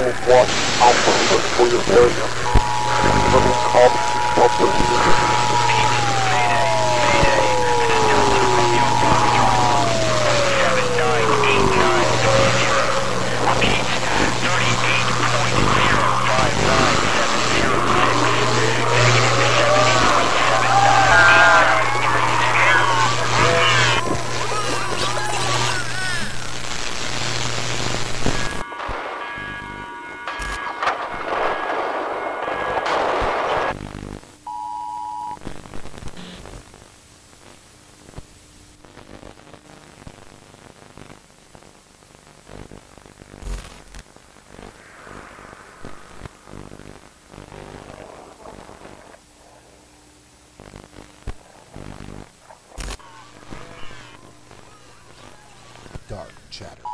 Move 1, for your failure. Dark Chatter.